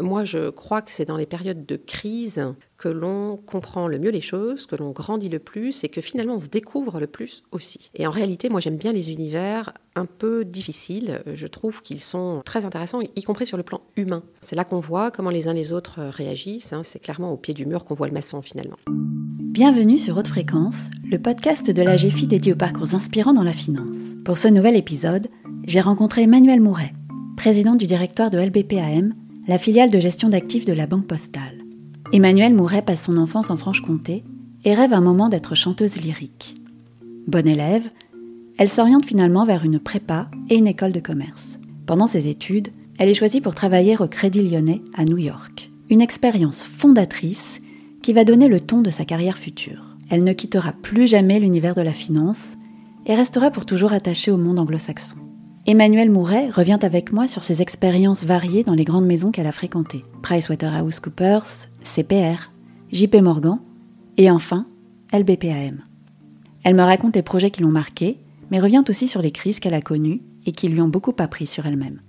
Moi, je crois que c'est dans les périodes de crise que l'on comprend le mieux les choses, que l'on grandit le plus et que finalement on se découvre le plus aussi. Et en réalité, moi j'aime bien les univers un peu difficiles. Je trouve qu'ils sont très intéressants, y compris sur le plan humain. C'est là qu'on voit comment les uns les autres réagissent. Hein. C'est clairement au pied du mur qu'on voit le maçon finalement. Bienvenue sur Haute Fréquence, le podcast de la GFI dédié aux parcours inspirants dans la finance. Pour ce nouvel épisode, j'ai rencontré Emmanuel Mouret, président du directoire de LBPAM, la filiale de gestion d'actifs de la Banque Postale. Emmanuelle Mouret passe son enfance en Franche-Comté et rêve un moment d'être chanteuse lyrique. Bonne élève, elle s'oriente finalement vers une prépa et une école de commerce. Pendant ses études, elle est choisie pour travailler au Crédit Lyonnais à New York. Une expérience fondatrice qui va donner le ton de sa carrière future. Elle ne quittera plus jamais l'univers de la finance et restera pour toujours attachée au monde anglo-saxon. Emmanuel Mouret revient avec moi sur ses expériences variées dans les grandes maisons qu'elle a fréquentées. PricewaterhouseCoopers, CPR, JP Morgan et enfin LBPAM. Elle me raconte les projets qui l'ont marquée, mais revient aussi sur les crises qu'elle a connues et qui lui ont beaucoup appris sur elle-même.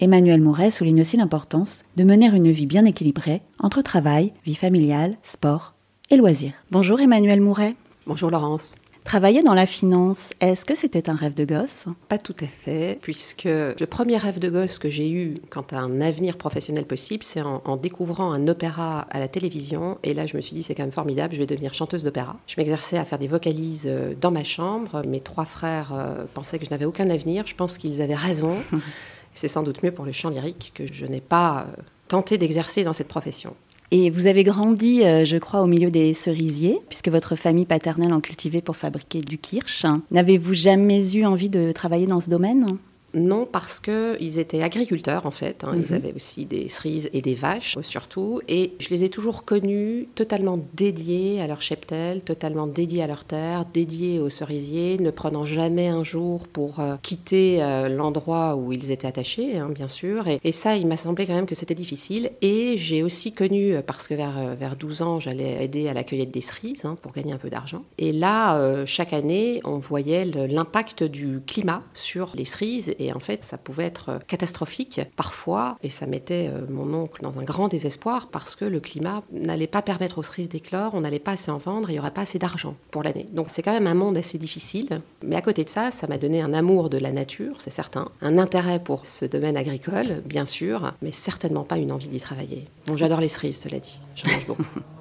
Emmanuel Mouret souligne aussi l'importance de mener une vie bien équilibrée entre travail, vie familiale, sport et loisirs. Bonjour Emmanuel Mouret. Bonjour Laurence. Travailler dans la finance, est-ce que c'était un rêve de gosse? Pas tout à fait, puisque le premier rêve de gosse que j'ai eu quant à un avenir professionnel possible, c'est en, découvrant un opéra à la télévision. Et là, je me suis dit, c'est quand même formidable, je vais devenir chanteuse d'opéra. Je m'exerçais à faire des vocalises euh, dans ma chambre. Mes trois frères euh, pensaient que je n'avais aucun avenir. Je pense qu'ils avaient raison. c'est sans doute mieux pour le chant lyrique que je n'ai pas euh, tenté d'exercer dans cette profession. Et vous avez grandi, euh, je crois, au milieu des cerisiers, puisque votre famille paternelle en cultivait pour fabriquer du kirsch. N'avez-vous jamais eu envie de travailler dans ce domaine? Non, parce qu'ils étaient agriculteurs en fait. Hein. Ils mhm. avaient aussi des cerises et des vaches surtout. Et je les ai toujours connus totalement dédiés à leur cheptel, totalement dédiés à leur terre, dédiés aux cerisiers, ne prenant jamais un jour pour euh, quitter euh, l'endroit où ils étaient attachés, hein, bien sûr. Et, ça, il m'a semblé quand même que c'était difficile. Et j'ai aussi connu, euh, parce que vers, vers 12 ans, j'allais aider à la cueillette des cerises hein, pour gagner un peu d'argent. Et là, chaque année, on voyait l'impact du climat sur les cerises et en fait, ça pouvait être euh, catastrophique parfois, et ça mettait euh, mon oncle dans un grand désespoir parce que le climat n'allait pas permettre aux cerises d'éclore, on n'allait pas assez en vendre, il n'y aurait pas assez d'argent pour l'année. Donc c'est quand même un monde assez difficile, mais à côté de ça, ça m'a donné un amour de la nature, c'est certain, un intérêt pour ce domaine agricole, bien sûr, mais certainement pas une envie d'y travailler. Bon, j'adore les cerises, cela dit, j'en mange beaucoup.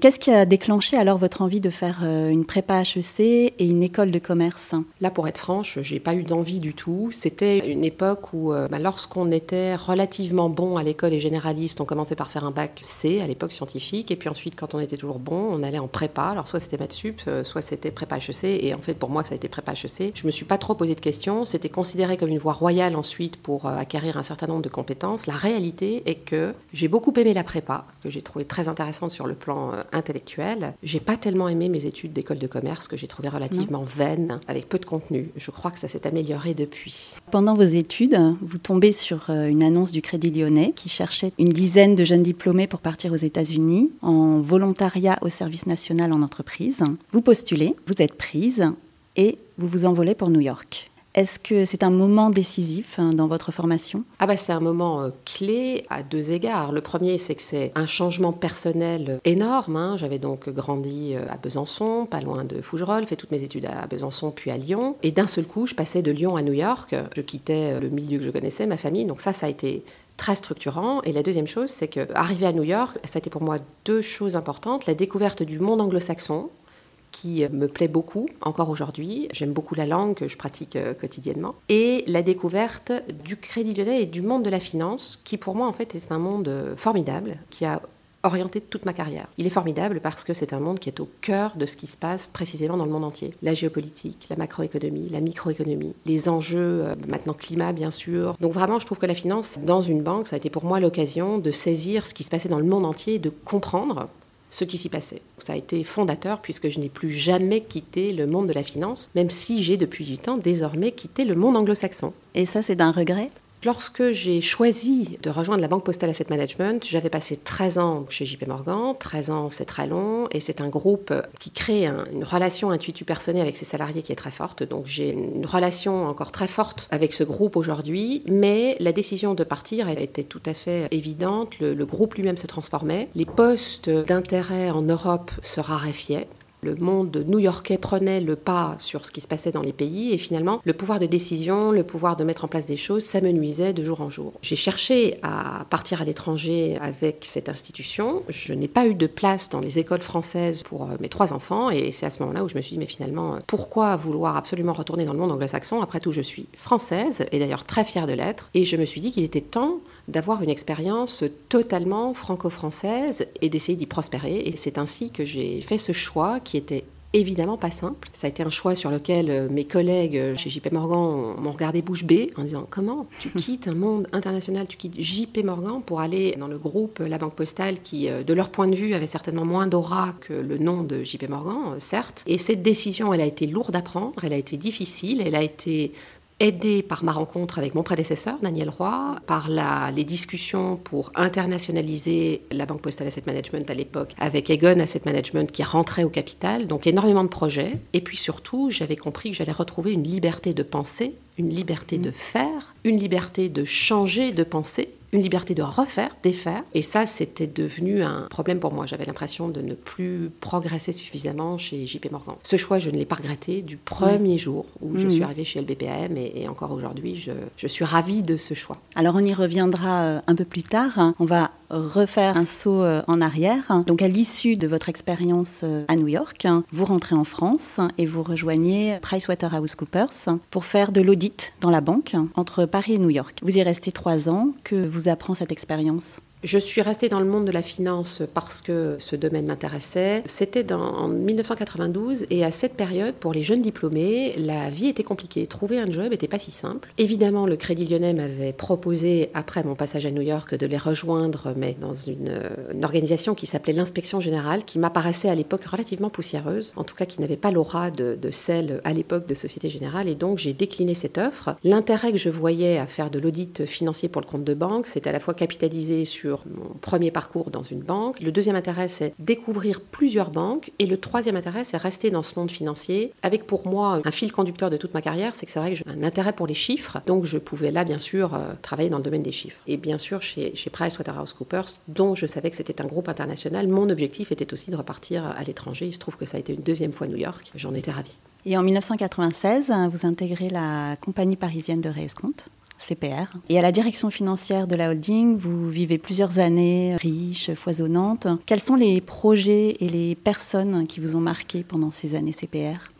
Qu'est-ce qui a déclenché alors votre envie de faire euh, une prépa HEC et une école de commerce? Là, pour être franche, j'ai pas eu d'envie du tout. C'était une époque où, euh, bah, lorsqu'on était relativement bon à l'école et généraliste, on commençait par faire un bac C à l'époque scientifique, et puis ensuite, quand on était toujours bon, on allait en prépa. Alors soit c'était maths sup, euh, soit c'était prépa HEC, et en fait pour moi ça a été prépa HEC. Je me suis pas trop posé de questions. C'était considéré comme une voie royale ensuite pour acquérir un certain nombre de compétences. La réalité est que j'ai beaucoup aimé la prépa, que j'ai trouvé très intéressante sur le plan intellectuelle. J'ai pas tellement aimé mes études d'école de commerce que j'ai trouvées relativement vaines, avec peu de contenu. Je crois que ça s'est amélioré depuis. Pendant vos études, vous tombez sur euh, une annonce du Crédit Lyonnais qui cherchait une dizaine de jeunes diplômés pour partir aux États-Unis en volontariat au service national en entreprise. Vous postulez, vous êtes prise et vous vous envolez pour New York. Est-ce que c'est un moment décisif hein, dans votre formation? Ah bah c'est un moment euh, clé à deux égards. Le premier, c'est que c'est un changement personnel énorme. Hein. J'avais donc grandi euh, à Besançon, pas loin de Fougerolles, fait toutes mes études à Besançon puis à Lyon. Et d'un seul coup, je passais de Lyon à New York. Je quittais euh, le milieu que je connaissais, ma famille. Donc ça, ça a été très structurant. Et la deuxième chose, c'est que arriver à New York, ça a été pour moi deux choses importantes. La découverte du monde anglo-saxon, qui me plaît beaucoup encore aujourd'hui. J'aime beaucoup la langue que je pratique euh, quotidiennement. Et la découverte du crédit lyonnais et du monde de la finance, qui pour moi en fait est un monde euh, formidable, qui a orienté toute ma carrière. Il est formidable parce que c'est un monde qui est au cœur de ce qui se passe précisément dans le monde entier. La géopolitique, la macroéconomie, la microéconomie, les enjeux, euh, maintenant climat bien sûr. Donc vraiment, je trouve que la finance dans une banque, ça a été pour moi l'occasion de saisir ce qui se passait dans le monde entier et de comprendre ce qui s'y passait. Ça a été fondateur puisque je n'ai plus jamais quitté le monde de la finance, même si j'ai depuis 8 ans désormais quitté le monde anglo-saxon. Et ça, c'est d'un regret? Lorsque j'ai choisi de rejoindre la Banque Postale Asset Management, j'avais passé 13 ans chez JP Morgan. 13 ans, c'est très long et c'est un groupe qui crée une relation intuitu personnelle avec ses salariés qui est très forte. Donc j'ai une relation encore très forte avec ce groupe aujourd'hui, mais la décision de partir elle était tout à fait évidente. Le, le groupe lui-même se transformait. Les postes d'intérêt en Europe se raréfiaient. Le monde new-yorkais prenait le pas sur ce qui se passait dans les pays et finalement le pouvoir de décision, le pouvoir de mettre en place des choses s'amenuisait de jour en jour. J'ai cherché à partir à l'étranger avec cette institution. Je n'ai pas eu de place dans les écoles françaises pour euh, mes trois enfants et c'est à ce moment-là où je me suis dit mais finalement euh, pourquoi vouloir absolument retourner dans le monde anglo-saxon? Après tout je suis française et d'ailleurs très fière de l'être et je me suis dit qu'il était temps d'avoir une expérience totalement franco-française et d'essayer d'y prospérer. Et c'est ainsi que j'ai fait ce choix qui était évidemment pas simple. Ça a été un choix sur lequel euh, mes collègues euh, chez JP Morgan m'ont regardé bouche bée en disant comment tu quittes un monde international, tu quittes JP Morgan pour aller dans le groupe La Banque Postale qui, euh, de leur point de vue, avait certainement moins d'aura que le nom de JP Morgan, certes. Et cette décision, elle a été lourde à prendre, elle a été difficile, elle a été aidé par ma rencontre avec mon prédécesseur, Daniel Roy, par la, les discussions pour internationaliser la Banque Postale Asset Management à l'époque, avec Egon Asset Management qui rentrait au capital, donc énormément de projets. Et puis surtout, j'avais compris que j'allais retrouver une liberté de penser, une liberté de faire, une liberté de changer de pensée une liberté de refaire, défaire. Et ça, c'était devenu un problème pour moi. J'avais l'impression de ne plus progresser suffisamment chez JP Morgan. Ce choix, je ne l'ai pas regretté du premier jour où je suis mhm. arrivée chez LBPM et, et encore aujourd'hui, je, je, suis ravie de ce choix. Alors, on y reviendra euh, un peu plus tard. On va refaire un saut euh, en arrière. Donc, à l'issue de votre expérience euh, à New York, vous rentrez en France et vous rejoignez PricewaterhouseCoopers pour faire de l'audit dans la banque entre Paris et New York. Vous y restez trois ans. Que vous apprend cette expérience? Je suis restée dans le monde de la finance parce que ce domaine m'intéressait. C'était en 1992 et à cette période, pour les jeunes diplômés, la vie était compliquée. Trouver un job n'était pas si simple. Évidemment, le Crédit Lyonnais m'avait proposé, après mon passage à New York, de les rejoindre, mais dans une, organisation qui s'appelait l'Inspection Générale, qui m'apparaissait à l'époque relativement poussiéreuse, en tout cas qui n'avait pas l'aura de, de celle à l'époque de Société Générale. Et donc j'ai décliné cette offre. L'intérêt que je voyais à faire de l'audit financier pour le compte de banque, c'était à la fois capitaliser sur mon premier parcours dans une banque. Le deuxième intérêt, c'est découvrir plusieurs banques. Et le troisième intérêt, c'est rester dans ce monde financier avec pour moi un fil conducteur de toute ma carrière, c'est que c'est vrai que j'ai un intérêt pour les chiffres. Donc je pouvais là, bien sûr, euh, travailler dans le domaine des chiffres. Et bien sûr, chez, chez PricewaterhouseCoopers, dont je savais que c'était un groupe international, mon objectif était aussi de repartir à l'étranger. Il se trouve que ça a été une deuxième fois New York. J'en étais ravie. Et en 1996, vous intégrez la compagnie parisienne de réescompte. CPR. Et à la direction financière de la holding, vous vivez plusieurs années riches, foisonnantes. Quels sont les projets et les personnes qui vous ont marqué pendant ces années CPR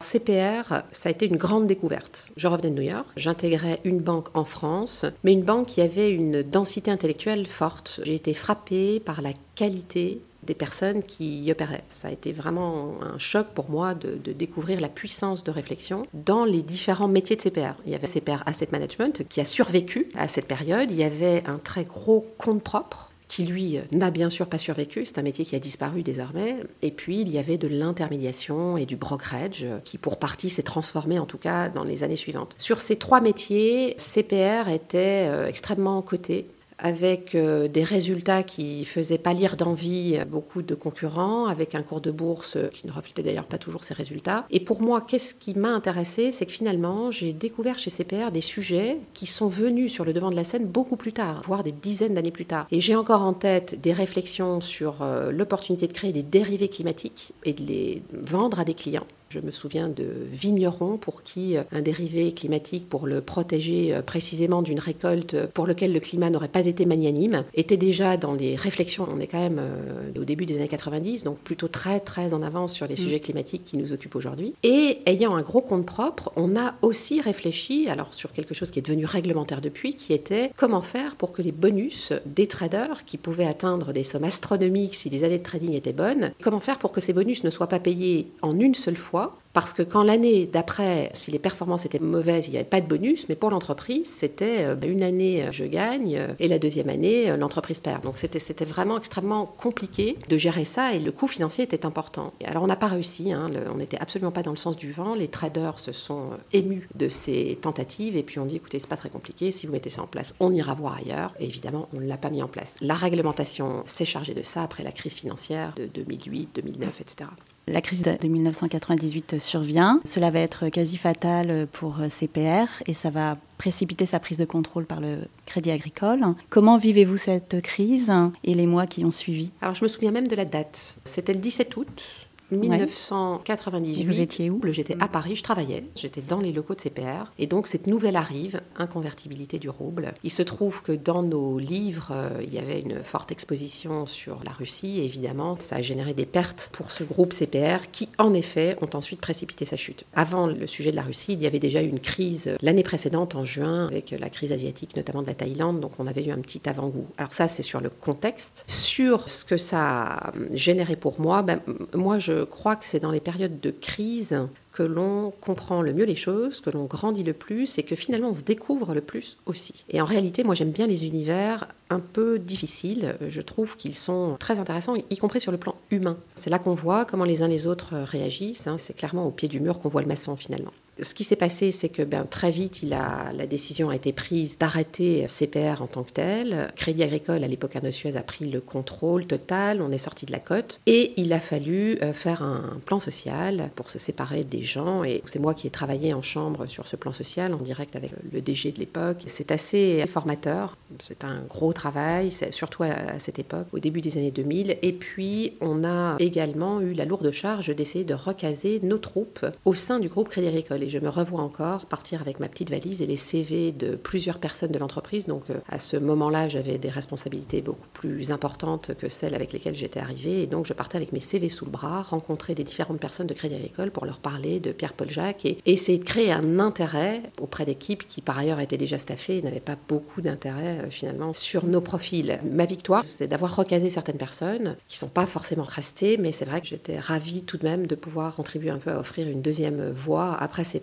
CPR, ça a été une grande découverte. Je revenais de New York, j'intégrais une banque en France, mais une banque qui avait une densité intellectuelle forte. J'ai été frappée par la qualité des personnes qui y opéraient. Ça a été vraiment un choc pour moi de, découvrir la puissance de réflexion dans les différents métiers de CPR. Il y avait CPR Asset Management qui a survécu à cette période. Il y avait un très gros compte propre qui lui n'a bien sûr pas survécu, c'est un métier qui a disparu désormais. Et puis il y avait de l'intermédiation et du brokerage qui pour partie s'est transformé en tout cas dans les années suivantes. Sur ces trois métiers, CPR était euh, extrêmement coté avec euh, des résultats qui faisaient pâlir d'envie beaucoup de concurrents, avec un cours de bourse qui ne reflétait d'ailleurs pas toujours ces résultats. Et pour moi, qu'est-ce qui m'a intéressé C'est que finalement, j'ai découvert chez CPR des sujets qui sont venus sur le devant de la scène beaucoup plus tard, voire des dizaines d'années plus tard. Et j'ai encore en tête des réflexions sur euh, l'opportunité de créer des dérivés climatiques et de les vendre à des clients. Je me souviens de vignerons pour qui euh, un dérivé climatique, pour le protéger euh, précisément d'une récolte pour lequel le climat n'aurait pas été magnanime, était déjà dans les réflexions. On est quand même euh, au début des années 90, donc plutôt très très en avance sur les mm. sujets climatiques qui nous occupent aujourd'hui. Et ayant un gros compte propre, on a aussi réfléchi alors sur quelque chose qui est devenu réglementaire depuis, qui était comment faire pour que les bonus des traders qui pouvaient atteindre des sommes astronomiques si les années de trading étaient bonnes, comment faire pour que ces bonus ne soient pas payés en une seule fois Parce que quand l'année d'après, si les performances étaient mauvaises, il n'y avait pas de bonus, mais pour l'entreprise, c'était euh, une année je gagne et la deuxième année, l'entreprise perd. Donc c'était vraiment extrêmement compliqué de gérer ça et le coût financier était important. alors on n'a pas réussi, hein, on n'était absolument pas dans le sens du vent. Les traders se sont émus de ces tentatives et puis on dit écoutez, c'est pas très compliqué, si vous mettez ça en place, on ira voir ailleurs. Et évidemment, on ne l'a pas mis en place. La réglementation s'est chargée de ça après la crise financière de 2008, 2009, etc. La crise de 1998 survient. Cela va être quasi fatal pour CPR et ça va précipiter sa prise de contrôle par le Crédit Agricole. Comment vivez-vous cette crise et les mois qui ont suivi? Alors je me souviens même de la date. C'était le 17 août 1998. vous étiez où? J'étais à Paris, je travaillais, j'étais dans les locaux de CPR. Et donc cette nouvelle arrive, inconvertibilité du rouble. Il se trouve que dans nos livres, euh, il y avait une forte exposition sur la Russie. Et évidemment, ça a généré des pertes pour ce groupe CPR qui, en effet, ont ensuite précipité sa chute. Avant le sujet de la Russie, il y avait déjà eu une crise l'année précédente, en juin, avec la crise asiatique, notamment de la Thaïlande. Donc on avait eu un petit avant-goût. Alors ça, c'est sur le contexte. Sur ce que ça a généré pour moi, ben, moi, je je crois que c'est dans les périodes de crise que l'on comprend le mieux les choses, que l'on grandit le plus et que finalement on se découvre le plus aussi. Et en réalité, moi j'aime bien les univers un peu difficiles. Je trouve qu'ils sont très intéressants, y compris sur le plan humain. C'est là qu'on voit comment les uns les autres réagissent. Hein. C'est clairement au pied du mur qu'on voit le maçon finalement ce qui s'est passé, c'est que ben, très vite, la décision a été prise d'arrêter CPR en tant que tel. Crédit Agricole, à l'époque, Arnaud Suez a pris le contrôle total. On est sorti de la cote. Et il a fallu euh, faire un plan social pour se séparer des gens. Et c'est moi qui ai travaillé en chambre sur ce plan social, en direct avec le DG de l'époque. C'est assez formateur. C'est un gros travail, surtout à, cette époque, au début des années 2000. Et puis, on a également eu la lourde charge d'essayer de recaser nos troupes au sein du groupe Crédit Agricole et je me revois encore partir avec ma petite valise et les CV de plusieurs personnes de l'entreprise. Donc euh, à ce moment-là, j'avais des responsabilités beaucoup plus importantes que celles avec lesquelles j'étais arrivée. Et donc je partais avec mes CV sous le bras, rencontrer des différentes personnes de Crédit Agricole pour leur parler de Pierre-Paul Jacques et, essayer de créer un intérêt auprès d'équipes qui par ailleurs étaient déjà staffées et n'avaient pas beaucoup d'intérêt euh, finalement sur nos profils. Ma victoire, c'est d'avoir recasé certaines personnes qui sont pas forcément restées, mais c'est vrai que j'étais ravie tout de même de pouvoir contribuer un peu à offrir une deuxième voie après ces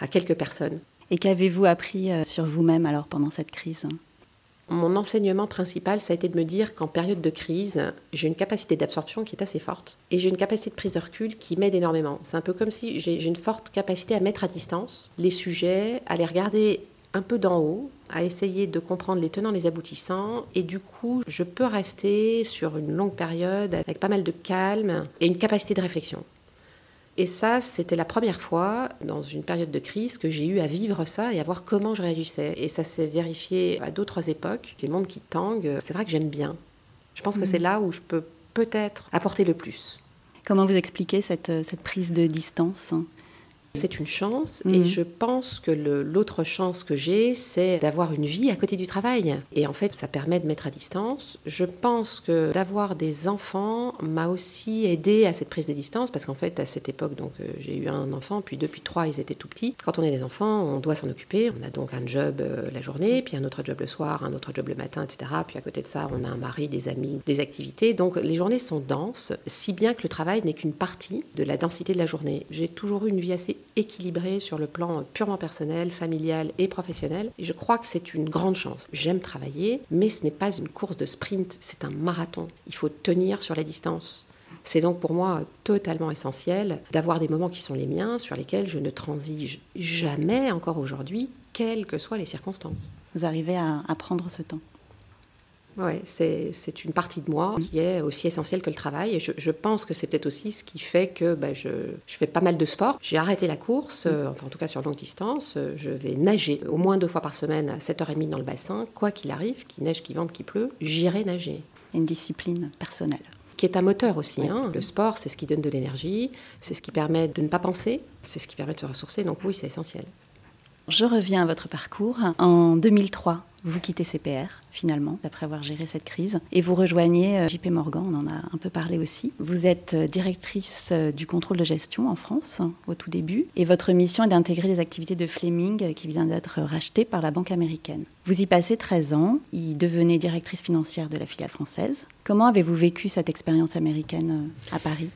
à, quelques personnes. Et qu'avez-vous appris euh, sur vous-même alors pendant cette crise? Mon enseignement principal, ça a été de me dire qu'en période de crise, j'ai une capacité d'absorption qui est assez forte et j'ai une capacité de prise de recul qui m'aide énormément. C'est un peu comme si j'ai une forte capacité à mettre à distance les sujets, à les regarder un peu d'en haut, à essayer de comprendre les tenants, les aboutissants. Et du coup, je peux rester sur une longue période avec pas mal de calme et une capacité de réflexion. Et ça, c'était la première fois dans une période de crise que j'ai eu à vivre ça et à voir comment je réagissais. Et ça s'est vérifié à d'autres époques. Les mondes qui tanguent, c'est vrai que j'aime bien. Je pense que mm. c'est là où je peux peut-être apporter le plus. Comment vous expliquez cette, cette prise de distance? C'est une chance et mhm. je pense que l'autre chance que j'ai, c'est d'avoir une vie à côté du travail. Et en fait, ça permet de mettre à distance. Je pense que d'avoir des enfants m'a aussi aidé à cette prise de distance parce qu'en fait, à cette époque, donc euh, j'ai eu un enfant, puis depuis trois, ils étaient tout petits. Quand on est des enfants, on doit s'en occuper. On a donc un job euh, la journée, puis un autre job le soir, un autre job le matin, etc. Puis à côté de ça, on a un mari, des amis, des activités. Donc les journées sont denses, si bien que le travail n'est qu'une partie de la densité de la journée. J'ai toujours eu une vie assez équilibré sur le plan purement personnel, familial et professionnel. Et je crois que c'est une grande chance. J'aime travailler, mais ce n'est pas une course de sprint, c'est un marathon. Il faut tenir sur la distance. C'est donc pour moi totalement essentiel d'avoir des moments qui sont les miens, sur lesquels je ne transige jamais encore aujourd'hui, quelles que soient les circonstances. Vous arrivez à, à prendre ce temps oui, c'est une partie de moi qui est aussi essentielle que le travail. Et je, pense que c'est peut-être aussi ce qui fait que bah, je, fais pas mal de sport. J'ai arrêté la course, euh, enfin en tout cas sur longue distance. Je vais nager au moins deux fois par semaine à 7h30 dans le bassin. Quoi qu'il arrive, qu'il neige, qu'il vente, qu'il pleut, j'irai nager. Une discipline personnelle qui est un moteur aussi. Hein. Le sport, c'est ce qui donne de l'énergie, c'est ce qui permet de ne pas penser, c'est ce qui permet de se ressourcer. Donc oui, c'est essentiel. Je reviens à votre parcours. En 2003, vous quittez CPR, finalement, d'après avoir géré cette crise, et vous rejoignez euh, JP Morgan, on en a un peu parlé aussi. Vous êtes euh, directrice euh, du contrôle de gestion en France, au tout début, et votre mission est d'intégrer les activités de Fleming, qui vient d'être racheté par la banque américaine. Vous y passez 13 ans, y devenez directrice financière de la filiale française. Comment avez-vous vécu cette expérience américaine à Paris?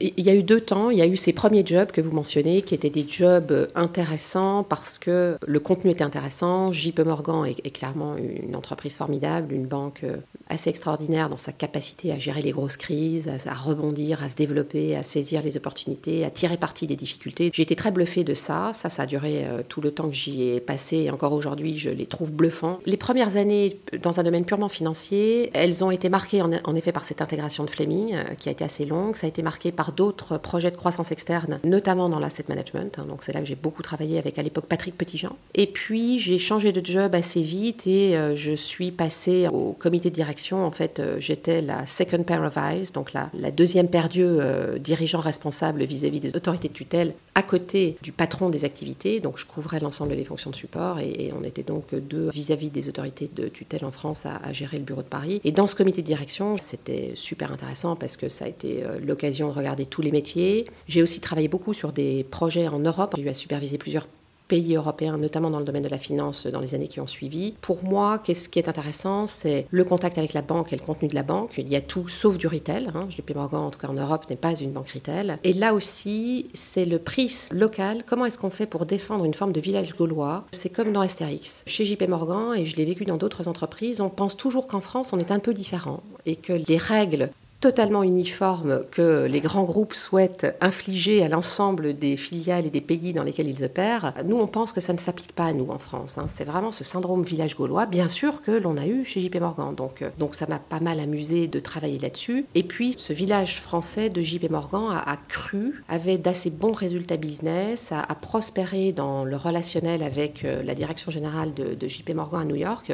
Il y a eu deux temps. Il y a eu ces premiers jobs que vous mentionnez, qui étaient des jobs intéressants parce que le contenu était intéressant. JP Morgan est, clairement une entreprise formidable, une banque euh, assez extraordinaire dans sa capacité à gérer les grosses crises, à, rebondir, à se développer, à saisir les opportunités, à tirer parti des difficultés. J'ai été très bluffée de ça. Ça, ça a duré euh, tout le temps que j'y ai passé. Et encore aujourd'hui, je les trouve bluffants. Les premières années dans un domaine purement financier, elles ont été marquées en, en effet par cette intégration de Fleming, euh, qui a été assez longue. Ça a été marqué par d'autres projets de croissance externe, notamment dans l'asset management. Hein. donc c'est là que j'ai beaucoup travaillé avec à l'époque Patrick Petitjean. Et puis j'ai changé de job assez vite et euh, je suis passée au comité de direction. En fait, euh, j'étais la second pair of eyes, donc la, deuxième paire d'yeux dirigeant responsable vis-à-vis des autorités de tutelle, à côté du patron des activités. Donc je couvrais l'ensemble des fonctions de support et, on était donc deux vis-à-vis des autorités de tutelle en France à, à gérer le bureau de Paris. Et dans ce comité de direction, c'était super intéressant parce que ça a été euh, l'occasion regarder tous les métiers. J'ai aussi travaillé beaucoup sur des projets en Europe. J'ai eu à superviser plusieurs pays européens, notamment dans le domaine de la finance dans les années qui ont suivi. Pour moi, qu'est-ce qui est intéressant, c'est le contact avec la banque et le contenu de la banque. Il y a tout sauf du retail. Hein. JP Morgan, en tout cas en Europe, n'est pas une banque retail. Et là aussi, c'est le prix local. Comment est-ce qu'on fait pour défendre une forme de village gaulois? C'est comme dans Astérix. Chez JP Morgan, et je l'ai vécu dans d'autres entreprises, on pense toujours qu'en France, on est un peu différent et que les règles totalement uniforme que les grands groupes souhaitent infliger à l'ensemble des filiales et des pays dans lesquels ils opèrent, nous on pense que ça ne s'applique pas à nous en France. Hein. C'est vraiment ce syndrome village gaulois, bien sûr que l'on a eu chez JP Morgan. Donc, euh, donc ça m'a pas mal amusé de travailler là-dessus. Et puis ce village français de JP Morgan a, cru, avait d'assez bons résultats business, a, prospéré dans le relationnel avec euh, la direction générale de, de JP Morgan à New York.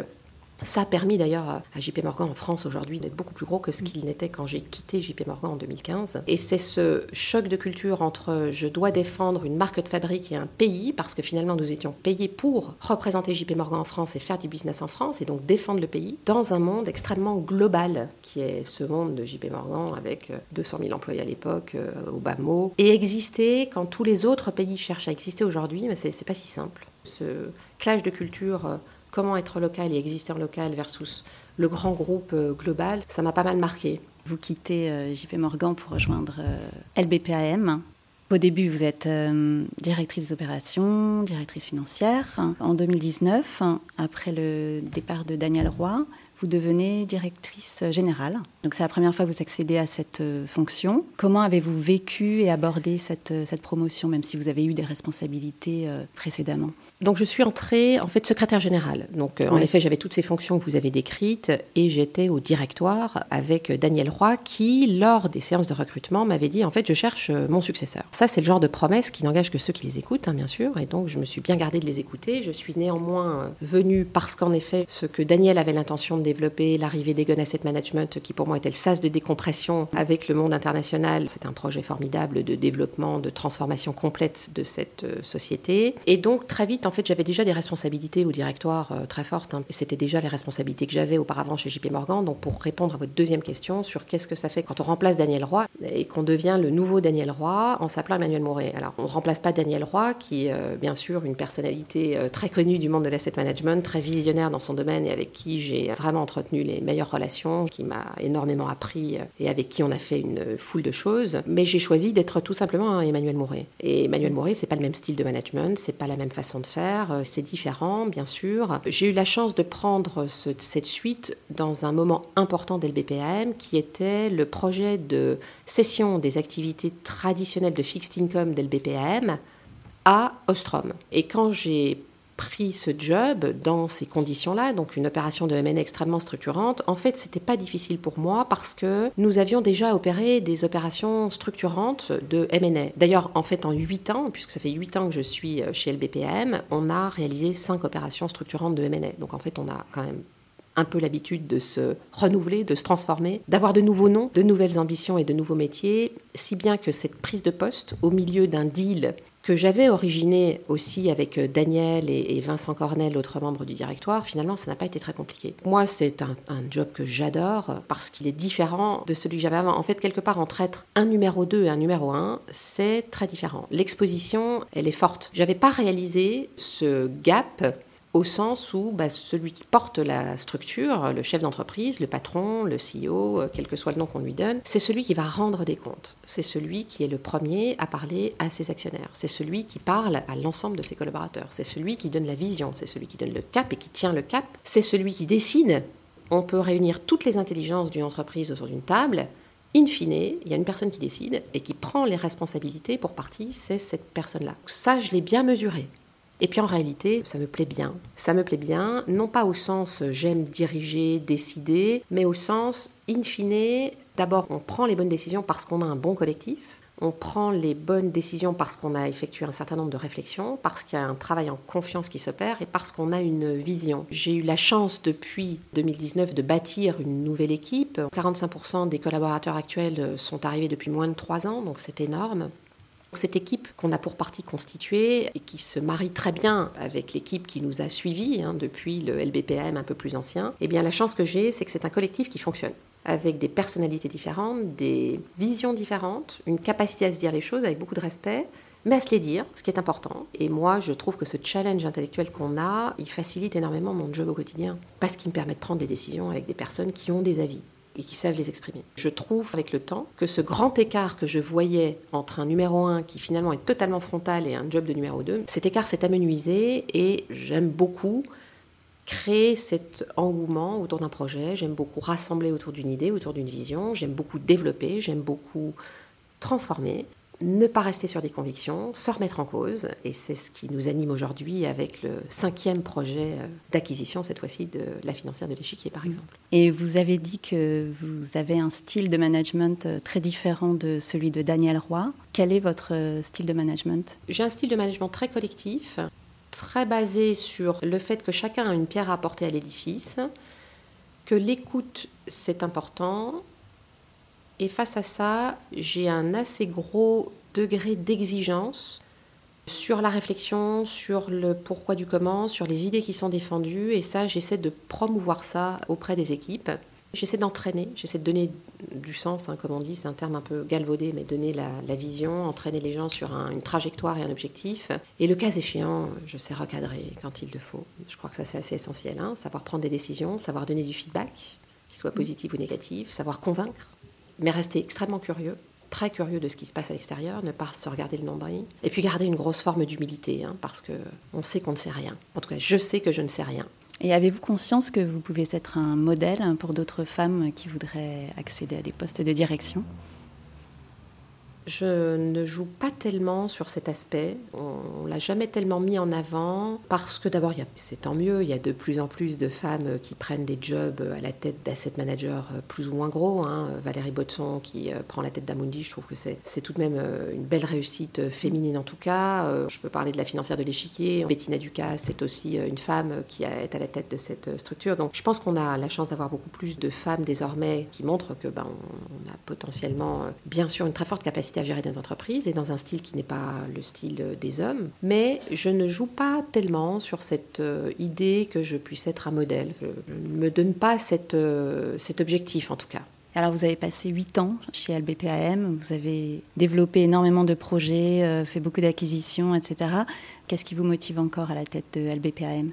Ça a permis d'ailleurs à JP Morgan en France aujourd'hui d'être beaucoup plus gros que ce qu'il n'était quand j'ai quitté JP Morgan en 2015. Et c'est ce choc de culture entre je dois défendre une marque de fabrique et un pays, parce que finalement nous étions payés pour représenter JP Morgan en France et faire du business en France, et donc défendre le pays, dans un monde extrêmement global, qui est ce monde de JP Morgan avec 200 euh, 000 employés à l'époque, au bas mot, et exister quand tous les autres pays cherchent à exister aujourd'hui, mais c'est pas si simple. Ce clash de culture euh, comment être local et exister local versus le grand groupe euh, global, ça m'a pas mal marqué. Vous quittez euh, JP Morgan pour rejoindre euh, LBPAM. Au début, vous êtes directrice des directrice financière. En 2019, après le départ de Daniel Roy, vous devenez directrice générale. Donc c'est la première fois que vous accédez à cette euh, fonction. Comment avez-vous vécu et abordé cette, euh, cette promotion, même si vous avez eu des responsabilités euh, précédemment? Donc je suis entrée en fait secrétaire générale. Donc en effet j'avais toutes ces fonctions que vous avez décrites et j'étais au directoire avec Daniel Roy qui lors des séances de recrutement m'avait dit en fait je cherche mon successeur. Ça c'est le genre de promesse qui n'engage que ceux qui les écoutent hein, bien sûr et donc je me suis bien gardée de les écouter. Je suis néanmoins venue parce qu'en effet ce que Daniel avait l'intention de développer l'arrivée d'Egon Asset Management, qui pour moi était le sas de décompression avec le monde international. C'est un projet formidable de développement, de transformation complète de cette euh, société. Et donc, très vite, en fait, j'avais déjà des responsabilités au directoire euh, très fortes. Hein. C'était déjà les responsabilités que j'avais auparavant chez JP Morgan. Donc, pour répondre à votre deuxième question sur qu'est-ce que ça fait quand on remplace Daniel Roy et qu'on devient le nouveau Daniel Roy en s'appelant Emmanuel Mouret. Alors, on ne remplace pas Daniel Roy, qui est euh, bien sûr une personnalité très connue du monde de l'asset management, très visionnaire dans son domaine et avec qui j'ai vraiment entretenu les meilleures relations, qui m'a énormément appris euh, et avec qui on a fait une foule de choses. Mais j'ai choisi d'être tout simplement Emmanuel Mouret. Et Emmanuel Mouret, c'est pas le même style de management, c'est pas la même façon de faire, euh, c'est différent, bien sûr. J'ai eu la chance de prendre cette suite dans un moment important d'LBPAM qui était le projet de cession des activités traditionnelles de fixed income d'LBPAM à Ostrom. Et quand j'ai pris ce job dans ces conditions-là, donc une opération de M&A extrêmement structurante, en fait, c'était pas difficile pour moi parce que nous avions déjà opéré des opérations structurantes de M&A. D'ailleurs, en fait, en 8 ans, puisque ça fait 8 ans que je suis chez LBPM, on a réalisé 5 opérations structurantes de M&A. Donc en fait, on a quand même un peu l'habitude de se renouveler, de se transformer, d'avoir de nouveaux noms, de nouvelles ambitions et de nouveaux métiers, si bien que cette prise de poste au milieu d'un deal que j'avais originé aussi avec euh, Daniel et, Vincent Cornel, l'autre membre du directoire, finalement, ça n'a pas été très compliqué. Moi, c'est un, job que j'adore parce qu'il est différent de celui que j'avais avant. En fait, quelque part, entre être un numéro 2 et un numéro 1, c'est très différent. L'exposition, elle est forte. J'avais pas réalisé ce gap au sens où bah, celui qui porte la structure, le chef d'entreprise, le patron, le CEO, euh, quel que soit le nom qu'on lui donne, c'est celui qui va rendre des comptes. C'est celui qui est le premier à parler à ses actionnaires. C'est celui qui parle à l'ensemble de ses collaborateurs. C'est celui qui donne la vision. C'est celui qui donne le cap et qui tient le cap. C'est celui qui décide. On peut réunir toutes les intelligences d'une entreprise autour d'une table. In fine, il y a une personne qui décide et qui prend les responsabilités pour partie, c'est cette personne-là. Ça, je l'ai bien mesuré. Et puis en réalité, ça me plaît bien. Ça me plaît bien, non pas au sens euh, j'aime diriger, décider, mais au sens, in fine, d'abord on prend les bonnes décisions parce qu'on a un bon collectif. On prend les bonnes décisions parce qu'on a effectué un certain nombre de réflexions, parce qu'il y a un travail en confiance qui s'opère et parce qu'on a une vision. J'ai eu la chance depuis 2019 de bâtir une nouvelle équipe. 45% des collaborateurs actuels sont arrivés depuis moins de 3 ans, donc c'est énorme. Cette équipe qu'on a pour partie constituée et qui se marie très bien avec l'équipe qui nous a suivis hein, depuis le LBPM un peu plus ancien, eh bien la chance que j'ai, c'est que c'est un collectif qui fonctionne avec des personnalités différentes, des visions différentes, une capacité à se dire les choses avec beaucoup de respect, mais à se les dire, ce qui est important. Et moi, je trouve que ce challenge intellectuel qu'on a, il facilite énormément mon job au quotidien, parce qu'il me permet de prendre des décisions avec des personnes qui ont des avis et qui savent les exprimer. Je trouve avec le temps que ce grand écart que je voyais entre un numéro 1 qui finalement est totalement frontal et un job de numéro 2, cet écart s'est amenuisé et j'aime beaucoup créer cet engouement autour d'un projet, j'aime beaucoup rassembler autour d'une idée, autour d'une vision, j'aime beaucoup développer, j'aime beaucoup transformer ne pas rester sur des convictions, se remettre en cause. Et c'est ce qui nous anime aujourd'hui avec le cinquième projet euh, d'acquisition, cette fois-ci de la financière de l'échiquier, par exemple. Et vous avez dit que vous avez un style de management euh, très différent de celui de Daniel Roy. Quel est votre euh, style de management? J'ai un style de management très collectif, très basé sur le fait que chacun a une pierre à apporter à l'édifice, que l'écoute, c'est important, et face à ça, j'ai un assez gros degré d'exigence sur la réflexion, sur le pourquoi du comment, sur les idées qui sont défendues. Et ça, j'essaie de promouvoir ça auprès des équipes. J'essaie d'entraîner, j'essaie de donner du sens, hein, comme on dit, c'est un terme un peu galvaudé, mais donner la, vision, entraîner les gens sur une trajectoire et un objectif. Et le cas échéant, je sais recadrer quand il le faut. Je crois que ça c'est assez essentiel. Hein. savoir prendre des décisions, savoir donner du feedback, qu'il soit positif ou négatif, savoir convaincre mais rester extrêmement curieux, très curieux de ce qui se passe à l'extérieur, ne pas se regarder le nombril, et puis garder une grosse forme d'humilité, hein, parce que on sait qu'on ne sait rien. En tout cas, je sais que je ne sais rien. Et avez-vous conscience que vous pouvez être un modèle pour d'autres femmes qui voudraient accéder à des postes de direction? Je ne joue pas tellement sur cet aspect. On, ne l'a jamais tellement mis en avant parce que d'abord, c'est tant mieux. Il y a de plus en plus de femmes qui prennent des jobs à la tête d'asset managers plus ou moins gros. Hein. Valérie Botson qui euh, prend la tête d'Amundi, je trouve que c'est tout de même euh, une belle réussite féminine en tout cas. Euh, je peux parler de la financière de l'échiquier. Bettina Ducas, c'est aussi une femme qui est à la tête de cette structure. Donc je pense qu'on a la chance d'avoir beaucoup plus de femmes désormais qui montrent que ben, on a potentiellement bien sûr une très forte capacité à gérer des entreprises et dans un style qui n'est pas le style des hommes. Mais je ne joue pas tellement sur cette euh, idée que je puisse être un modèle. Je, ne me donne pas cette, euh, cet objectif en tout cas. Alors vous avez passé 8 ans chez LBPAM, vous avez développé énormément de projets, euh, fait beaucoup d'acquisitions, etc. Qu'est-ce qui vous motive encore à la tête de LBPAM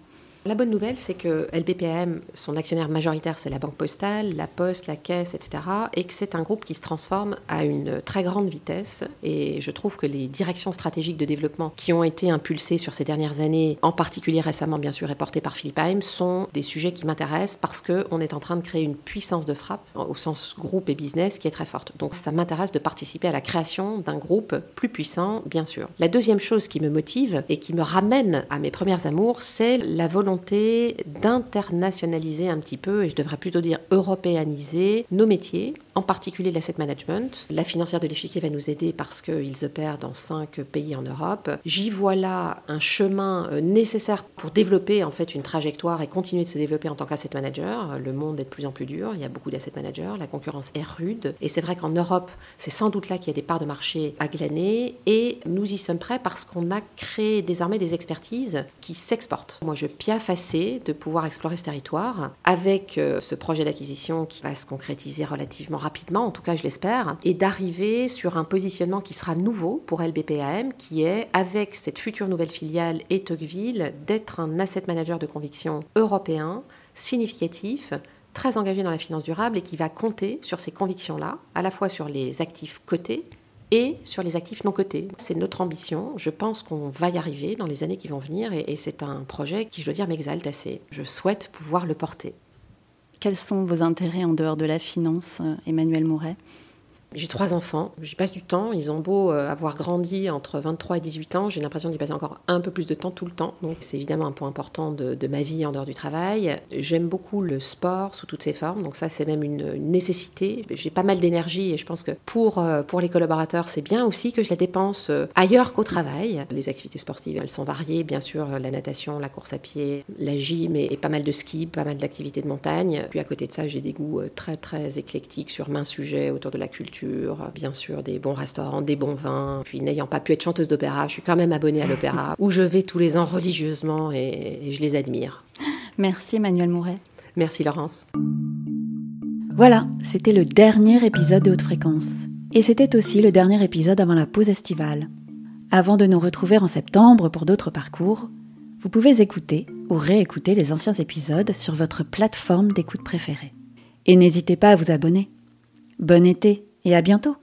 la bonne nouvelle, c'est que LBPM, son actionnaire majoritaire, c'est la Banque Postale, la Poste, la Caisse, etc. Et que c'est un groupe qui se transforme à une très grande vitesse. Et je trouve que les directions stratégiques de développement qui ont été impulsées sur ces dernières années, en particulier récemment, bien sûr, et portées par Philippe Haim, sont des sujets qui m'intéressent parce qu'on est en train de créer une puissance de frappe au sens groupe et business qui est très forte. Donc ça m'intéresse de participer à la création d'un groupe plus puissant, bien sûr. La deuxième chose qui me motive et qui me ramène à mes premières amours, c'est la volonté d'internationaliser un petit peu, et je devrais plutôt dire européaniser, nos métiers, en particulier l'asset management. La financière de l'échiquier va nous aider parce qu'ils opèrent dans cinq pays en Europe. J'y vois là un chemin euh, nécessaire pour développer en fait une trajectoire et continuer de se développer en tant qu'asset manager. Le monde est de plus en plus dur, il y a beaucoup d'asset managers, la concurrence est rude, et c'est vrai qu'en Europe, c'est sans doute là qu'il y a des parts de marché à glaner, et nous y sommes prêts parce qu'on a créé désormais des expertises qui s'exportent. Moi, je piaffe facile de pouvoir explorer ce territoire. Avec euh, ce projet d'acquisition qui va se concrétiser relativement rapidement, en tout cas je l'espère, et d'arriver sur un positionnement qui sera nouveau pour LBPAM, qui est, avec cette future nouvelle filiale et Tocqueville, d'être un asset manager de conviction européen significatif très engagé dans la finance durable et qui va compter sur ces convictions-là, à la fois sur les actifs cotés et sur les actifs non cotés. C'est notre ambition. Je pense qu'on va y arriver dans les années qui vont venir et, c'est un projet qui, je dois dire, m'exalte assez. Je souhaite pouvoir le porter. Quels sont vos intérêts en dehors de la finance, euh, Emmanuel Mouret? J'ai trois enfants, j'y passe du temps. Ils ont beau euh, avoir grandi entre 23 et 18 ans, j'ai l'impression d'y passer encore un peu plus de temps tout le temps. Donc c'est évidemment un point important de, ma vie en dehors du travail. J'aime beaucoup le sport sous toutes ses formes, donc ça c'est même une, nécessité. J'ai pas mal d'énergie et je pense que pour, euh, les collaborateurs c'est bien aussi que je la dépense euh, ailleurs qu'au travail. Les activités sportives elles sont variées, bien sûr la natation, la course à pied, la gym et, pas mal de ski, pas mal d'activités de montagne. Puis à côté de ça j'ai des goûts très très éclectiques sur main sujets autour de la culture bien sûr des bons restaurants, des bons vins. Puis n'ayant pas pu être chanteuse d'opéra, je suis quand même abonnée à l'opéra, où je vais tous les ans religieusement et, je les admire. Merci Emmanuel Mouret. Merci Laurence. Voilà, c'était le dernier épisode de Haute Fréquence. Et c'était aussi le dernier épisode avant la pause estivale. Avant de nous retrouver en septembre pour d'autres parcours, vous pouvez écouter ou réécouter les anciens épisodes sur votre plateforme d'écoute préférée. Et n'hésitez pas à vous abonner. Bon été et à bientôt